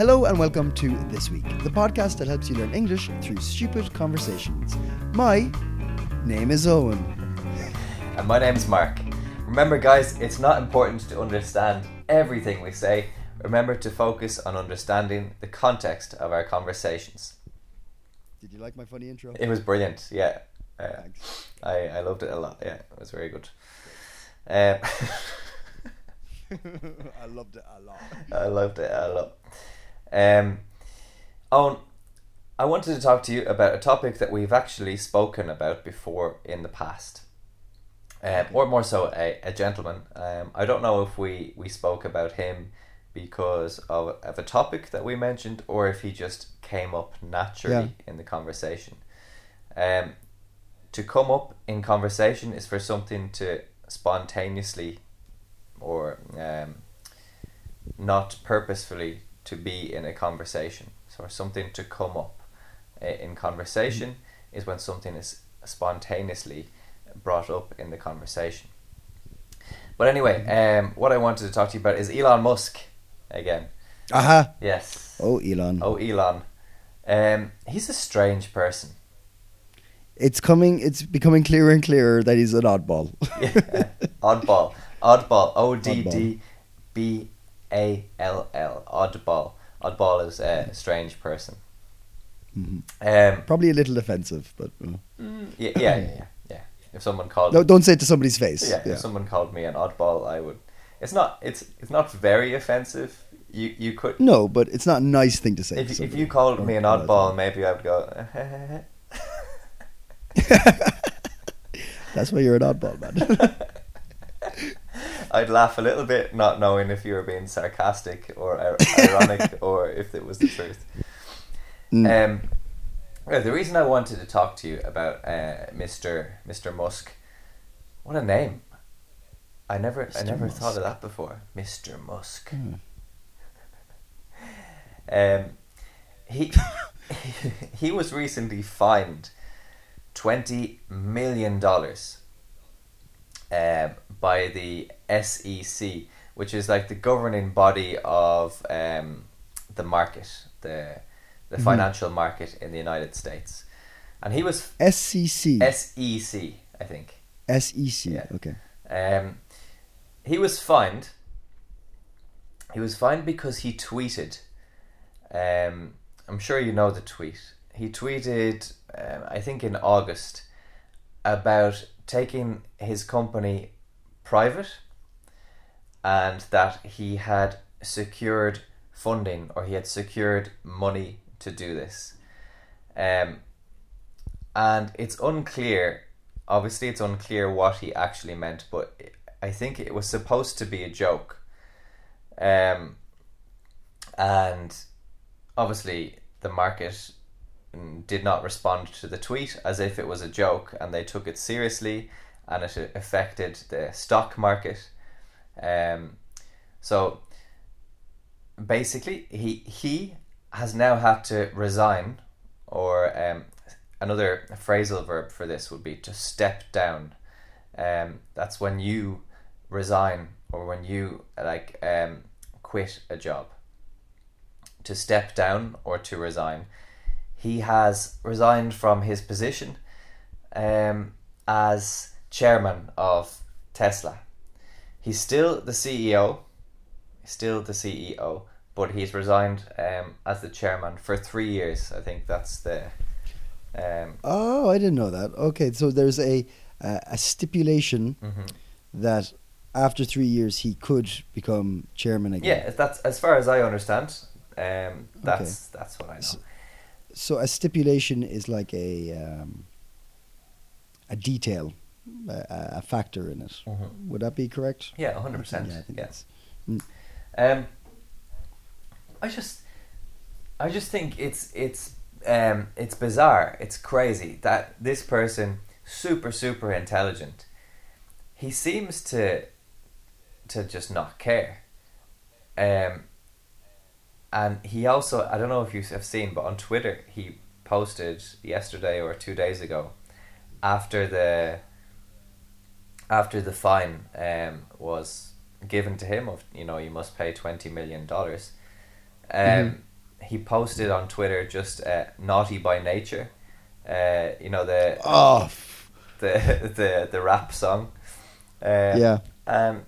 Hello and welcome to This Week, the podcast that helps you learn English through stupid conversations. My name is Owen. And my name's Mark. Remember, guys, it's not important to understand everything we say. Remember to focus on understanding the context of our conversations. Did you like my funny intro? It was brilliant, yeah. Uh, Thanks. I, I loved it a lot, yeah. It was very good. Um, I loved it a lot. I loved it a lot. Um, Owen, I wanted to talk to you about a topic that we've actually spoken about before in the past. Um, or more so, a, a gentleman. Um, I don't know if we, we spoke about him because of, of a topic that we mentioned or if he just came up naturally in the conversation. Um, to come up in conversation is for something to spontaneously or um, not purposefully to be in a conversation. So something to come up uh, in conversation is when something is spontaneously brought up in the conversation. But anyway, um, what I wanted to talk to you about is Elon Musk again. Aha! Uh-huh. Yes. Oh, Elon. Oh, Elon. Um, he's a strange person. It's coming. It's becoming clearer and clearer that he's an oddball. Yeah. Oddball. Oddball. O D D B A L L. Oddball. Oddball is a strange person. Mhm. Um, Probably a little offensive, but uh, yeah, yeah, yeah, yeah, yeah. If someone called, no, don't say it to somebody's face. yeah, if someone called me an oddball, I would. It's not. It's it's not very offensive. You you could. No, but it's not a nice thing to say. to If, if you called me an oddball, maybe I would go. That's why you're an oddball, man. I'd laugh a little bit, not knowing if you were being sarcastic or ir- ironic or if it was the truth. Mm. Um, the reason I wanted to talk to you about uh, Mr. Mr. Musk, what a name! I never, I never Musk. thought of that before. Mr. Musk. Hmm. Um, he he was recently fined twenty million dollars um, by the SEC, which is like the governing body of um, the market, the the Mhm. financial market in the United States, and he was SEC. SEC, I think. SEC. Yeah. Okay. Um, he was fined. He was fined because he tweeted. Um, I'm sure you know the tweet. He tweeted, um, I think in August, about taking his company private, and that he had secured funding or he had secured money to do this. Um, and it's unclear obviously it's unclear what he actually meant, but I think it was supposed to be a joke. Um, and obviously the market did not respond to the tweet as if it was a joke, and they took it seriously, and it affected the stock market. Um, so basically, he he has now had to resign, or um, another phrasal verb for this would be to step down. Um, that's when you resign or when you like um, quit a job. To step down or to resign. He has resigned from his position um, as chairman of Tesla. He's still the CEO, still the CEO, but he's resigned um, as the chairman for three years. I think that's the um, Oh, I didn't know that. Okay, so there's a uh, a stipulation mhm. that after three years he could become chairman again. Yeah, that's as far as I understand. Um, that's that's what I know. S- So a stipulation is like a um, a detail, a, a factor in it. Mhm. Would that be correct? Yeah, hundred percent. Yeah, I think Yeah. that's. Um, I just, I just think it's it's um it's bizarre. It's crazy that this person, super super intelligent, he seems to, to just not care. Um. And he also, I don't know if you have seen, but on Twitter he posted yesterday or two days ago, after the. After the fine um, was given to him of you know you must pay twenty million dollars. Um, Mhm. he posted on Twitter just uh, "Naughty by Nature," uh, you know the Oh, the the the rap song. Uh, yeah. Um,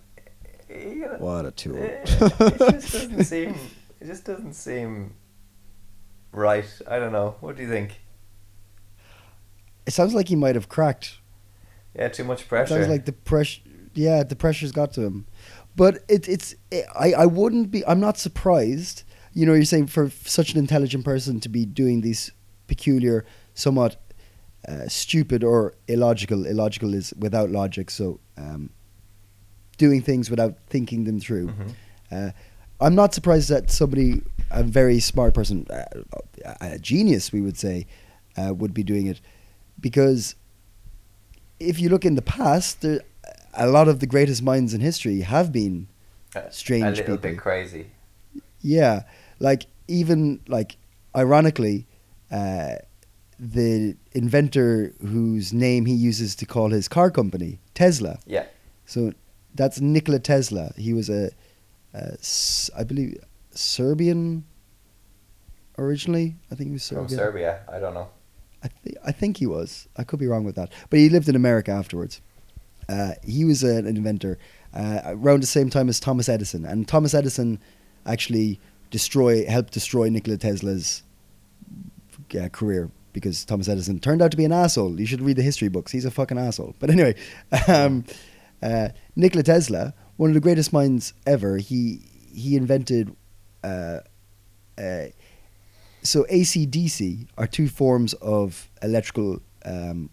you know, What a tool. it, it just doesn't seem. It just doesn't seem right. I don't know. What do you think? It sounds like he might have cracked. Yeah, too much It pressure. sounds like the pressure. Yeah, the pressure's got to him. But it, it's. It, I. I wouldn't be. I'm not surprised. You know, you're saying for such an intelligent person to be doing these peculiar, somewhat uh, stupid or illogical. Illogical is without logic. So, um, doing things without thinking them through. Mhm. Uh, I'm not surprised that somebody, a very smart person, a genius, we would say, uh, would be doing it, because if you look in the past, there, a lot of the greatest minds in history have been strange a little people. bit crazy. Yeah, like even like ironically, uh, the inventor whose name he uses to call his car company, Tesla. Yeah. So that's Nikola Tesla. He was a, S- I believe, Serbian. Originally, I think he was From Serbian. Serbia. I don't know. I, th- I think he was. I could be wrong with that. But he lived in America afterwards. Uh, he was an inventor uh, around the same time as Thomas Edison. And Thomas Edison actually destroy helped destroy Nikola Tesla's uh, career because Thomas Edison turned out to be an asshole. You should read the history books. He's a fucking asshole. But anyway, um, uh, Nikola Tesla, one of the greatest minds ever, he he invented. Uh, uh, so AC DC are two forms of electrical um,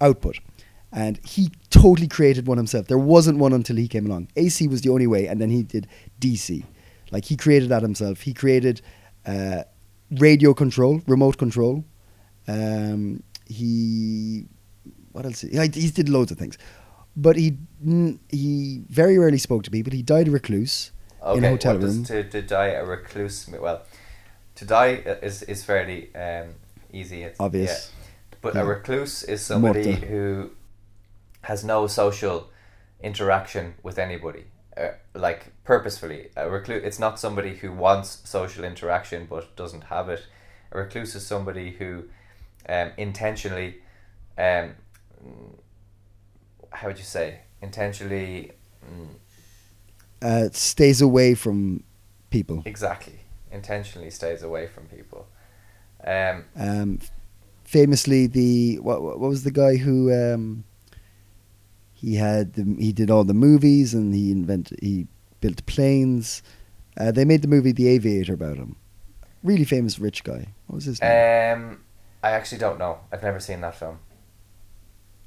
output, and he totally created one himself. There wasn't one until he came along. AC was the only way, and then he did DC. Like he created that himself. He created uh, radio control, remote control. Um, he what else? He, he did loads of things, but he he very rarely spoke to people. He died a recluse Okay. in a hotel room. to, to die a recluse? Well, to die is is fairly um, easy. It's, Obvious. yeah. But Yeah. a recluse is somebody Morta. who has no social interaction with anybody. Uh, like purposefully, a recluse. It's not somebody who wants social interaction but doesn't have it. A recluse is somebody who um, intentionally, um, how would you say, intentionally. Mm, uh, stays away from people. Exactly. Intentionally stays away from people. Um, Um, famously, the what, what was the guy who um, he had the, he did all the movies and he invented he built planes. Uh, they made the movie The Aviator about him. Really famous rich guy. What was his name? um, I actually don't know. I've never seen that film.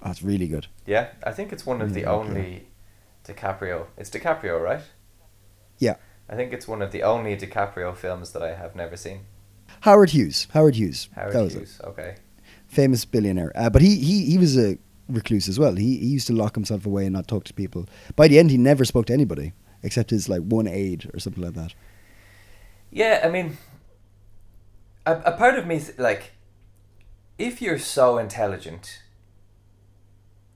It's really good. Yeah, I think it's one of the only DiCaprio. It's DiCaprio, right? Yeah. I think it's one of the only DiCaprio films that I have never seen. Howard Hughes. Howard Hughes. Howard that was it. Hughes. Okay. famous billionaire. Uh, but he, he, he was a recluse as well. He, he used to lock himself away and not talk to people. By the end, he never spoke to anybody except his like one aide or something like that. Yeah, I mean, a, a part of me th- like, if you're so intelligent,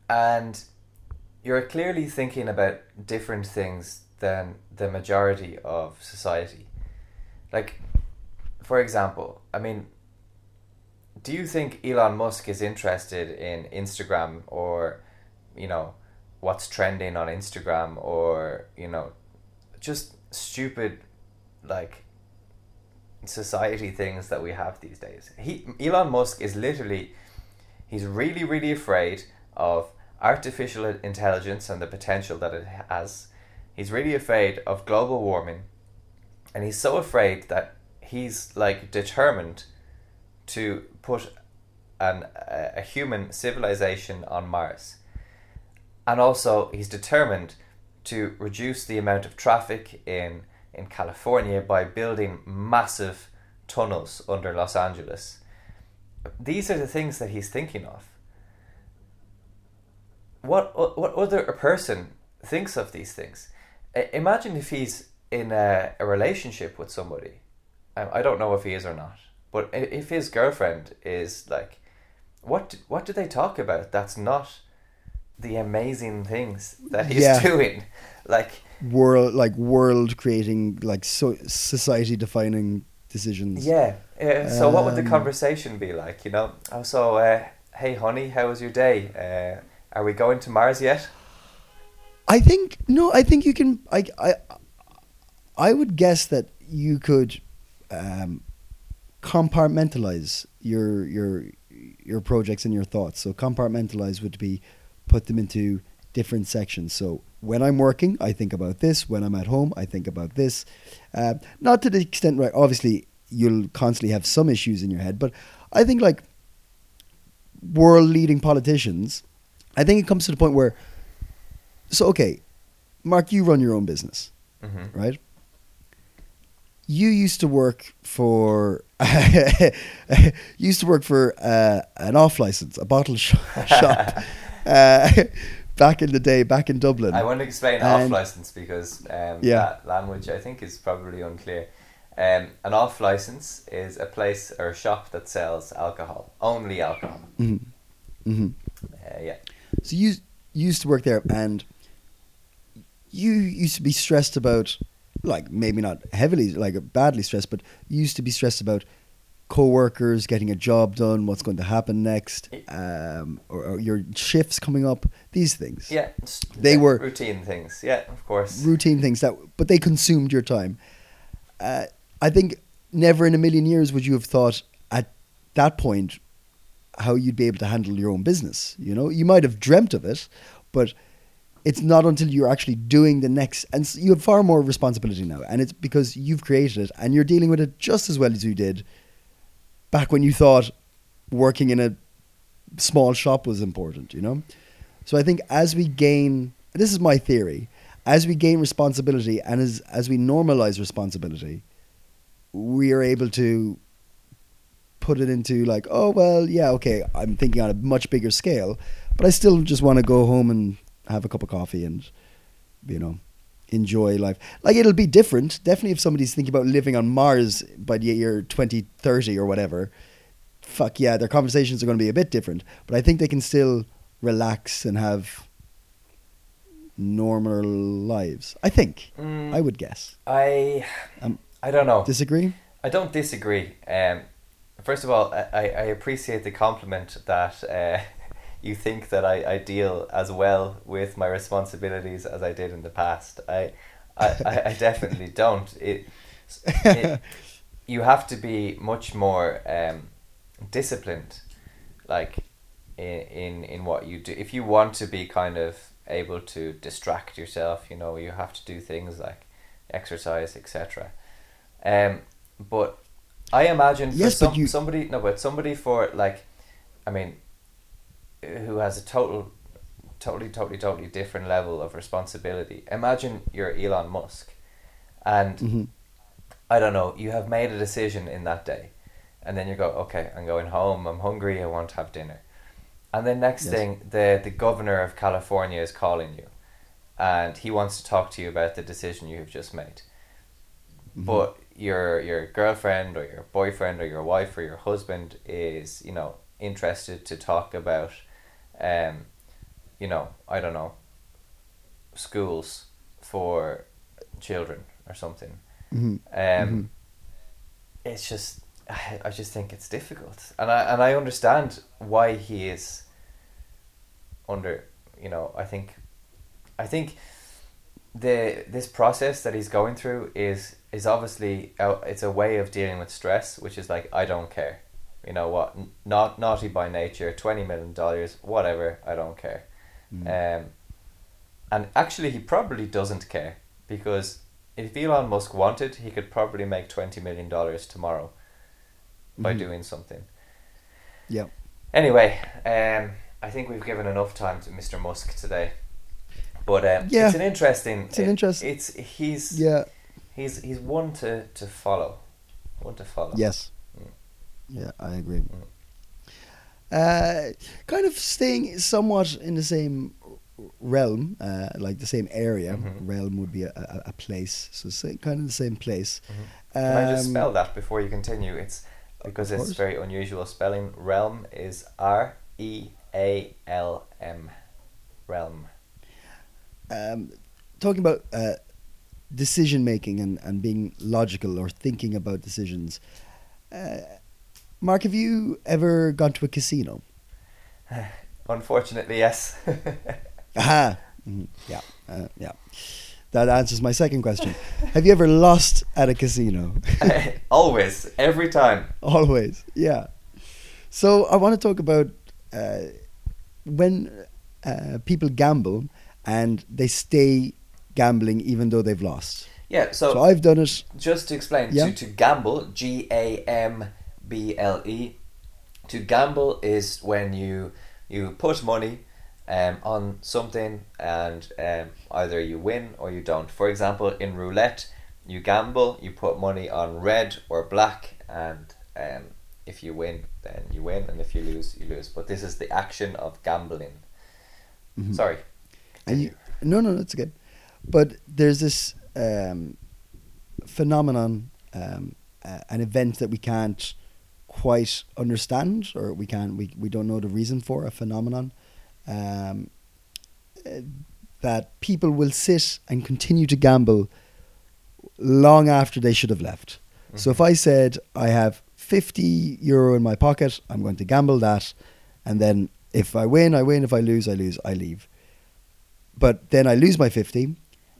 and you're clearly thinking about different things than the majority of society, like, for example, I mean, do you think Elon Musk is interested in Instagram or, you know, what's trending on Instagram or you know, just stupid, like society things that we have these days. He Elon Musk is literally he's really really afraid of artificial intelligence and the potential that it has. He's really afraid of global warming and he's so afraid that he's like determined to put an a, human civilization on Mars. And also he's determined to reduce the amount of traffic in in California by building massive tunnels under Los Angeles. These are the things that he's thinking of. What what other person thinks of these things? Imagine if he's in a, a relationship with somebody. I I don't know if he is or not, but if his girlfriend is like, what what do they talk about? That's not the amazing things that he's Yeah. doing. Like World like world creating like so society defining decisions. Yeah. Uh, so what would the Um, conversation be like? You know. Oh, so uh, hey, honey, how was your day? Uh, are we going to Mars yet? I think no. I think you can. I I I would guess that you could um, compartmentalize your your your projects and your thoughts. So compartmentalize would be put them into different sections. So when I'm working, I think about this. When I'm at home, I think about this. Uh, not to the extent right? obviously you'll constantly have some issues in your head, but I think like world leading politicians, I think it comes to the point where so okay, Mark, you run your own business, Mm-hmm. right? You used to work for used to work for uh, an off license, a bottle sh- shop, uh, back in the day, back in Dublin. I want to explain off license because um, Yeah. that language I think is probably unclear. Um, an off license is a place or a shop that sells alcohol, only alcohol. hmm hmm Uh, yeah. So you, you used to work there, and you used to be stressed about, like maybe not heavily, like badly stressed, but you used to be stressed about co-workers getting a job done, what's going to happen next, um, or, or your shifts coming up, these things, Yeah. They yeah, were- routine things. Yeah, of course. routine things that, but they consumed your time. Uh, I think never in a million years would you have thought at that point how you'd be able to handle your own business. You know, you might have dreamt of it, but it's not until you're actually doing the next, and you have far more responsibility now, and it's because you've created it and you're dealing with it just as well as you did back when you thought working in a small shop was important. You know, so I think as we gain, this is my theory, as we gain responsibility and as as we normalize responsibility, we are able to put it into like, oh well, yeah, okay, I'm thinking on a much bigger scale, but I still just want to go home and have a cup of coffee and you know enjoy life. Like it'll be different. Definitely, if somebody's thinking about living on Mars by the year 2030 or whatever, fuck yeah, their conversations are going to be a bit different. But I think they can still relax and have normal lives. I think. Mm, I would guess. I. Um, I don't know. Disagree? I don't disagree. Um, first of all, I, I appreciate the compliment that uh, you think that I, I deal as well with my responsibilities as I did in the past. I I, I, definitely don't. It, it you have to be much more um, disciplined, like in, in in what you do. If you want to be kind of able to distract yourself, you know, you have to do things like exercise, etc. Um, but I imagine for Yes, but you- somebody no, but somebody for like, I mean, who has a total, totally, totally, totally different level of responsibility. Imagine you're Elon Musk, and hmm I don't know, you have made a decision in that day, and then you go, okay, I'm going home. I'm hungry. I want to have dinner, and then next Yes. thing, the the governor of California is calling you, and he wants to talk to you about the decision you have just made. Mm-hmm. But your your girlfriend or your boyfriend or your wife or your husband is you know interested to talk about, um, you know I don't know. Schools for children or something. hmm Um, Mhm. It's just, I, I just think it's difficult, and I and I understand why he is. Under, you know, I think, I think, the this process that he's going through is is obviously a, it's a way of dealing with stress, which is like I don't care, you know what, N- not naughty by nature, twenty million dollars, whatever, I don't care, Mm. um, and actually he probably doesn't care because if Elon Musk wanted, he could probably make twenty million dollars tomorrow by Mhm. doing something. Yeah. Anyway, um, I think we've given enough time to Mr. Musk today. But um, Yeah. it's an interesting. It's an interest- It's he's Yeah. he's he's one to, to follow, one to follow. Yes. Mm. Yeah, I agree. Uh, kind of staying somewhat in the same realm, uh, like the same area. Mhm. Realm would be a, a, a place, so sa- kind of the same place. Mhm. Can I just Um, spell that before you continue? It's because it's very unusual spelling. Realm is R E A L M. Realm. Um, talking about uh, decision making and, and being logical or thinking about decisions. Uh, Mark, have you ever gone to a casino? Unfortunately, yes. Aha. Mhm. Yeah. Uh, yeah. That answers my second question. have you ever lost at a casino? Always, every time. Always. Yeah. So I want to talk about uh, when uh, people gamble and they stay gambling even though they've lost. Yeah, so, So I've done it. just to explain, Yeah. to, to gamble, G A M B L E, to gamble is when you you put money um, on something and um, either you win or you don't. For example, in roulette, you gamble, you put money on red or black, and um, if you win, then you win, and if you lose, you lose. But this is the action of gambling. Sorry. And you, no, no, that's okay. But there's this um, phenomenon, um, uh, an event that we can't quite understand, or we can't, we, we don't know the reason for a phenomenon. Um, uh, that people will sit and continue to gamble long after they should have left. So if I said I have 50 euro in my pocket, I'm going to gamble that, and then if I win, I win. If I lose, I lose. I leave. But then I lose my 50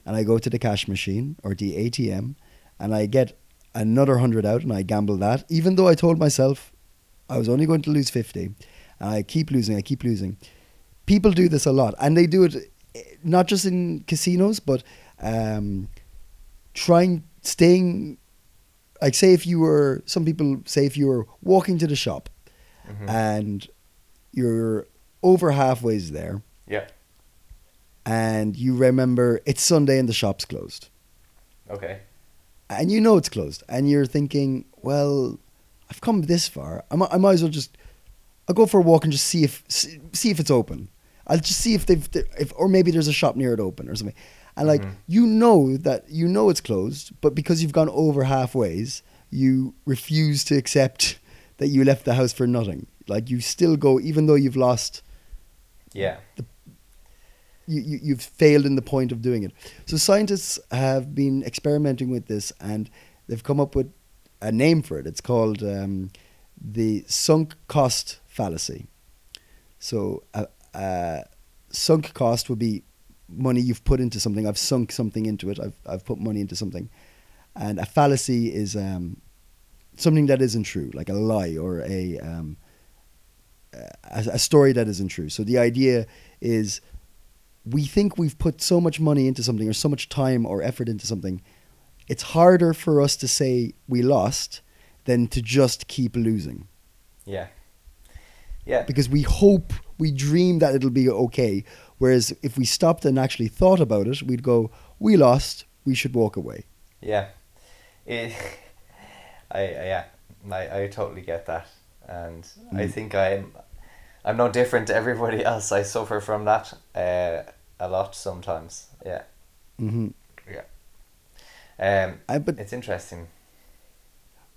and I go to the cash machine or the ATM and I get another 100 out and I gamble that, even though I told myself I was only going to lose 50. And I keep losing, I keep losing. People do this a lot and they do it eh, not just in casinos, but um, trying, staying, like, say if you were, some people say if you were walking to the shop Mhm. and you're over halfway there yeah. And you remember it's Sunday and the shop's closed. Okay. And you know it's closed. And you're thinking, well, I've come this far. I might, I might as well just, I'll go for a walk and just see if, see, see if it's open. I'll just see if they've, if, or maybe there's a shop near it open or something. And like, Mhm. you know that, you know it's closed, but because you've gone over halfways, you refuse to accept that you left the house for nothing. Like you still go, even though you've lost Yeah. You, you, you've failed in the point of doing it. So scientists have been experimenting with this and they've come up with a name for it. It's called um, the sunk cost fallacy. So a, a sunk cost would be money you've put into something. I've sunk something into it. I've, I've put money into something. And a fallacy is um, something that isn't true, like a lie or a, um, a, a story that isn't true. So the idea is we think we've put so much money into something or so much time or effort into something, it's harder for us to say we lost than to just keep losing. Yeah. Yeah. Because we hope, we dream that it'll be okay. Whereas if we stopped and actually thought about it, we'd go, we lost, we should walk away. Yeah, it, I I- yeah, I, I totally get that, and I Mm. think I'm I'm no different to everybody else. I suffer from that uh, a lot sometimes. Yeah, hmm yeah. Um, I, but it's interesting.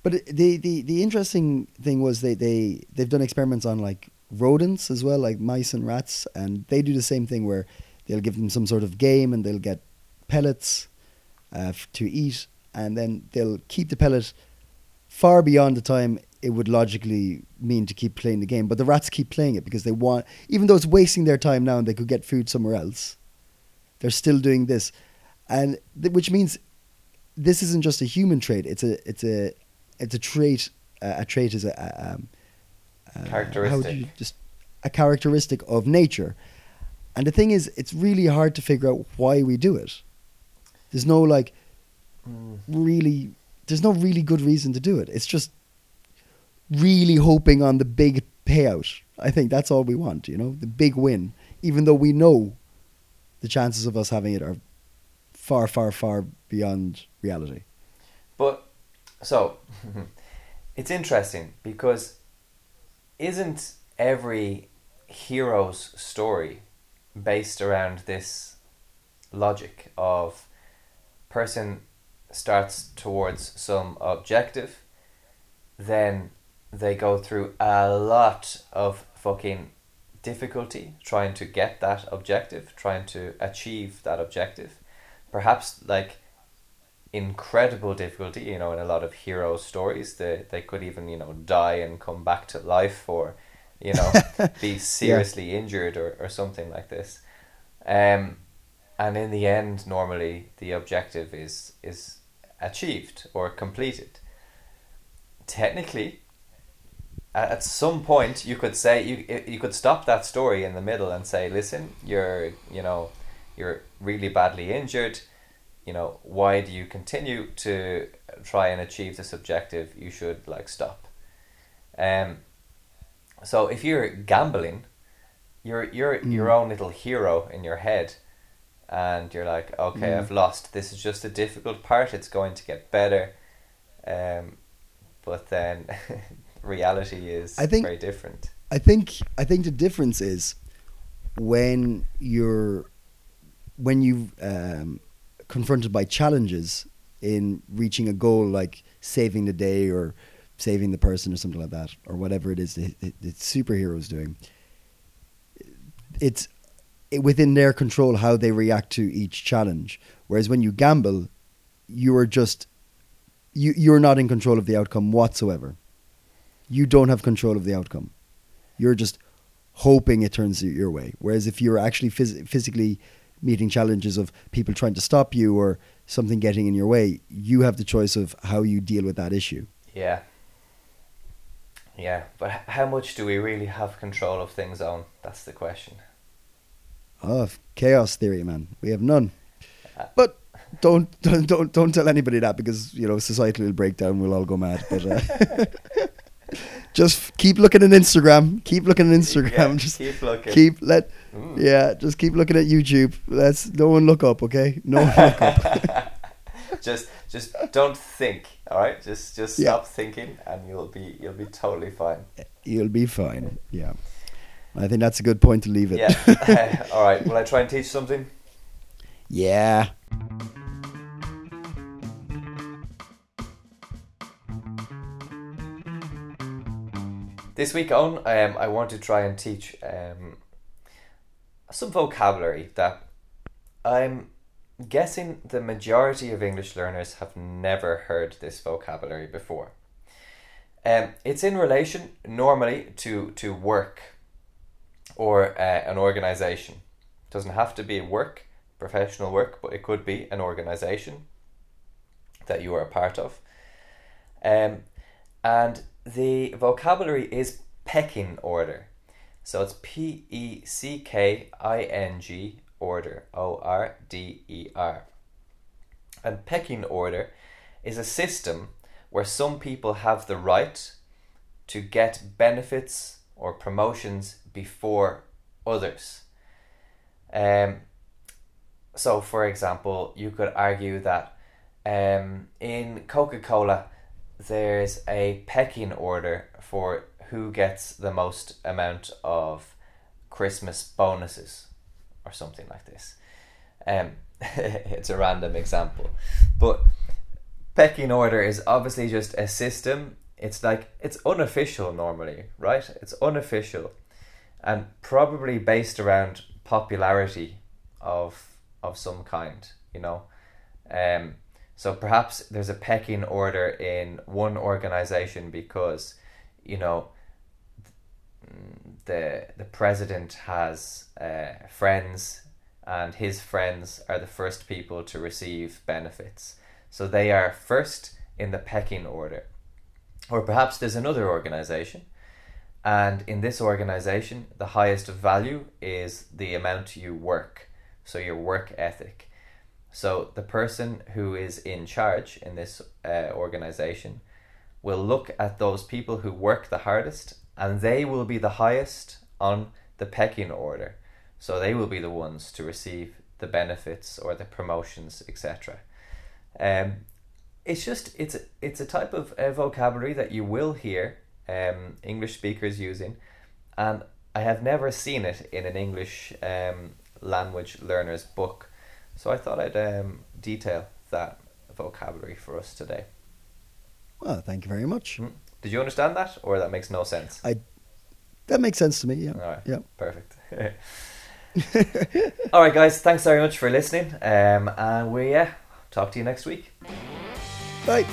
But the, the, the interesting thing was they, they, they've done experiments on like rodents as well, like mice and rats, and they do the same thing where they'll give them some sort of game and they'll get pellets uh, to eat, and then they'll keep the pellet far beyond the time it would logically mean to keep playing the game. But the rats keep playing it because they want, even though it's wasting their time now and they could get food somewhere else, they're still doing this, and th- which means this isn't just a human trait. It's a it's a it's a trait. Uh, a trait is a, um, uh, Characteristic. you just a characteristic of nature. And the thing is, it's really hard to figure out why we do it. There's no like Mm. really. There's no really good reason to do it. It's just really hoping on the big payout. I think that's all we want. You know, the big win. Even though we know the chances of us having it are far, far, far beyond reality. But so it's interesting because isn't every hero's story based around this logic of person starts towards some objective then they go through a lot of fucking difficulty trying to get that objective trying to achieve that objective perhaps like incredible difficulty. You know, in a lot of hero stories, they they could even you know die and come back to life, or you know, be seriously injured or or something like this. Um, and in the end, normally the objective is is achieved or completed. Technically, at some point you could say you you could stop that story in the middle and say, listen, you're you know, you're really badly injured. You know, why do you continue to try and achieve this objective? You should like stop. Um. So if you're gambling, you're you're mm. your own little hero in your head, and you're like, okay, mm. I've lost. This is just a difficult part. It's going to get better. Um, but then reality is I think, very different. I think I think the difference is when you're when you um, confronted by challenges in reaching a goal like saving the day or saving the person or something like that or whatever it is the, the, the superheroes doing it's within their control how they react to each challenge whereas when you gamble you are just you you're not in control of the outcome whatsoever you don't have control of the outcome. You're just hoping it turns your way. Whereas if you're actually phys- physically meeting challenges of people trying to stop you or something getting in your way, you have the choice of how you deal with that issue. Yeah. Yeah, but how much do we really have control of things on? That's the question. Oh, chaos theory, man. We have none. Uh, but don't, don't don't don't tell anybody that because you know society will break down. We'll all go mad. But uh, just keep looking at Instagram. Keep looking at Instagram. Yeah, just keep looking. Keep let. Yeah, just keep looking at YouTube. Let's no one look up, okay? No one look up. just just don't think. All right, just just yeah. stop thinking, and you'll be you'll be totally fine. You'll be fine. Yeah, I think that's a good point to leave it. Yeah. all right. Will I try and teach something? Yeah. This week on, um, I want to try and teach um, some vocabulary that I'm guessing the majority of English learners have never heard this vocabulary before. Um, it's in relation normally to, to work or uh, an organization. It doesn't have to be work, professional work, but it could be an organization that you are a part of. Um, and the vocabulary is pecking order. So it's P E C K I N G order, O R D E R. And pecking order is a system where some people have the right to get benefits or promotions before others. Um, so, for example, you could argue that um, in Coca Cola, there's a pecking order for who gets the most amount of Christmas bonuses or something like this. Um, it's a random example, but pecking order is obviously just a system. It's like it's unofficial normally, right? It's unofficial, and probably based around popularity of of some kind. You know, um, so perhaps there's a pecking order in one organization because, you know, the the president has uh, friends and his friends are the first people to receive benefits. So they are first in the pecking order. Or perhaps there's another organization and in this organization the highest value is the amount you work. So your work ethic so the person who is in charge in this uh, organization will look at those people who work the hardest and they will be the highest on the pecking order. So they will be the ones to receive the benefits or the promotions, etc. Um, it's just it's a, it's a type of uh, vocabulary that you will hear um, English speakers using, and I have never seen it in an English um, language learner's book. So I thought I'd um, detail that vocabulary for us today. Well, thank you very much. Mm. Did you understand that, or that makes no sense? I that makes sense to me. Yeah. All right. Yeah. Perfect. All right, guys. Thanks very much for listening. Um, and we yeah, talk to you next week. Bye.